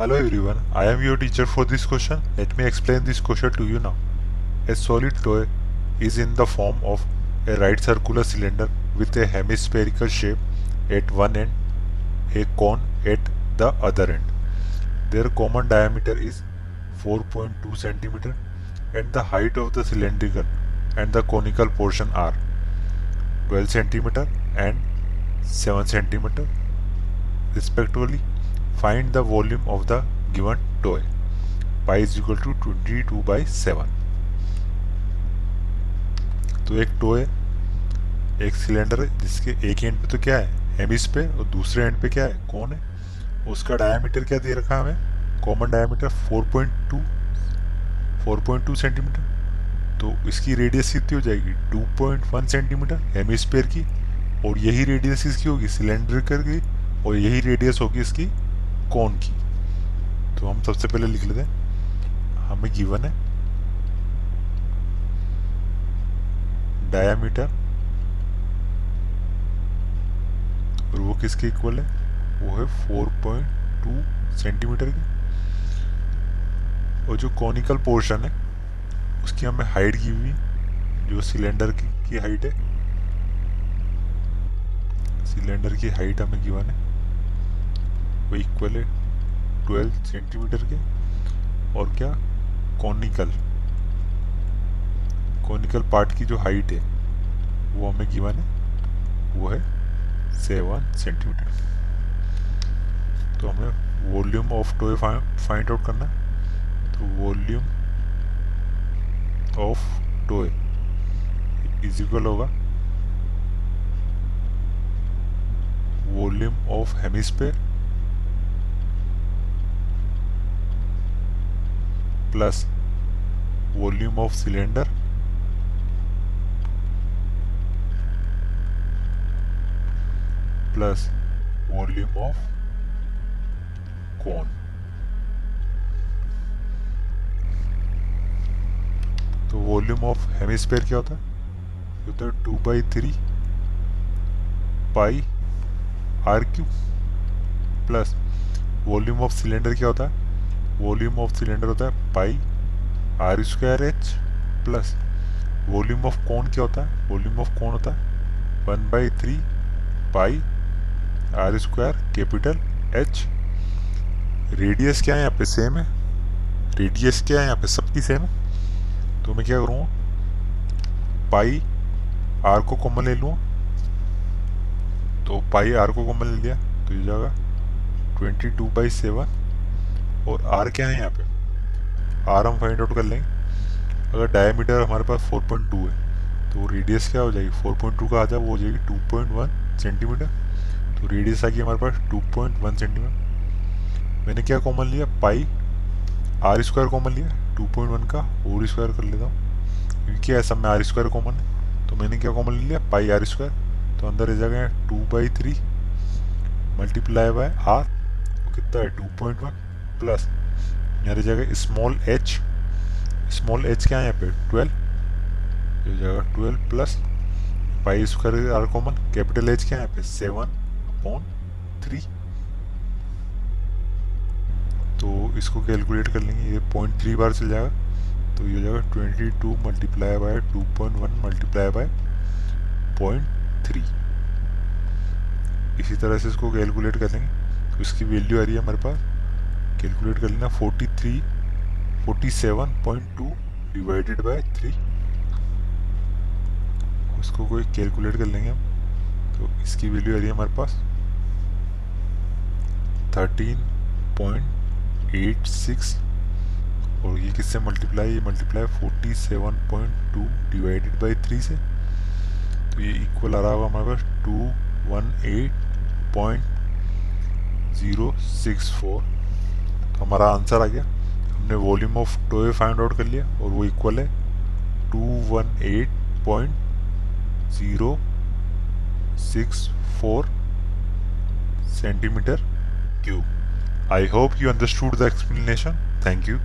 Hello everyone, I am your teacher for this question. Let me explain this question to you now. A solid toy is in the form of a right circular cylinder with a hemispherical shape at one end, a cone at the other end. Their common diameter is 4.2 cm and the height of the cylindrical and the conical portion are 12 cm and 7 cm respectively find the volume of the given toy. Pi is equal to 22 by 7 तो एक to है एक cylinder है, जिसके एक and पे तो क्या है? हेमिस पे, और दूसरे एंड पे क्या है? कौन है? उसका डायमीटर क्या दे रखा हमें? कॉमन डायमीटर 4.2 4.2 सेंटीमीटर तो इसकी रेडियस कितनी हो जाएगी? 2.1 सेंटीमीटर हेमिस्फेयर की, और यही रेडियस इसकी होगी सिलेंडर की और यही रेडियस होगी इसकी कौन की? तो हम सबसे पहले लिख लेते हैं। हमें गिवन है। डायामीटर और वो किसके इक्वल है? वो है 4.2 सेंटीमीटर की। और जो कॉनिकल पोर्शन है उसकी हमें हाइट की हुई जो सिलेंडर की, की हाइट है। सिलेंडर की हाइट हमें गिवन है। वो इक्वल है ट्वेल्व सेंटीमीटर के। और क्या? कॉनिकल कॉनिकल पार्ट की जो हाइट है, वो हमें गिवन है, वो है सेवन सेंटीमीटर तो हमें volume of toy find out करना है। तो volume of toy is equal होगा। Volume of hemisphere plus volume of cylinder plus volume of cone तो वॉल्यूम ऑफ़ हेमिस्फेयर क्या होता है? होता है two by three pi r cube plus volume of cylinder क्या होता है? वॉल्यूम ऑफ़ सिलेंडर होता है pi, r square h plus. Volume of cone क्या होता है? वॉल्यूम ऑफ़ कौन होता है? One by three pi, r square capital h. Radius क्या है यहाँ पे? सेम है। रेडियस क्या है यहाँ पे? सबकी सेम है। तो मैं क्या करूँगा पाई आर को कॉमन ले लूँगा तो पाई आर को कॉमन ले लिया। तो ये जाएगा ट्वेंटी टू बाई सेवन। और आर क्या है यहाँ पे? आर हम फाइंड आउट कर लेंगे। अगर डायमीटर हमारे पास फोर पॉइंट टू है तो रेडियस क्या हो जाएगी? फोर पॉइंट टू का आ जाए वो हो जाएगी टू पॉइंट वन सेंटीमीटर तो रेडियस आ गई हमारे पास 2.1 सेंटीमीटर मैंने क्या कॉमन लिया? पाई आर स्क्वायर कॉमन लिया। 2.1 का और स्क्वायर कर लेता हूँ। क्योंकि क्या सब में आर स्क्वायर कॉमन है तो मैंने क्या कॉमन लिया? पाई आर स्क्वायर तो अंदर रह जाएगा two by three multiply by r कितना है? टू पॉइंट वन प्लस यहाँ रह जाएगा स्मॉल एच स्मॉल एच क्या है यहाँ पे? ट्वेल्व। हो जाएगा twelve plus pi square r common, capital h क्या है यहाँ पे? Seven upon three. तो इसको कैलकुलेट कर लेंगे, ये पॉइंट थ्री बार चल जाएगा। तो ये हो जाएगा twenty two multiply by two point one multiply by point three इसी तरह से इसको कैलकुलेट कर लेंगे। तो इसकी वैल्यू आ रही है हमारे पास कैलकुलेट कर लेना forty three forty seven point two divided by three उसको कोई कैलकुलेट कर लेंगे हम तो इसकी वैल्यू आ रही है हमारे पास थर्टीन पॉइंट एट सिक्स और ये किससे मल्टीप्लाई ये multiply forty seven point two divided by three से। तो ये इक्वल आ रहा होगा हमारे पास two one eight point zero six four तो हमारा आंसर आ गया। हमने volume of toy find out कर लिया और वो इक्वल है to one eight point zero six four centimetre cube I hope you understood the explanation thank you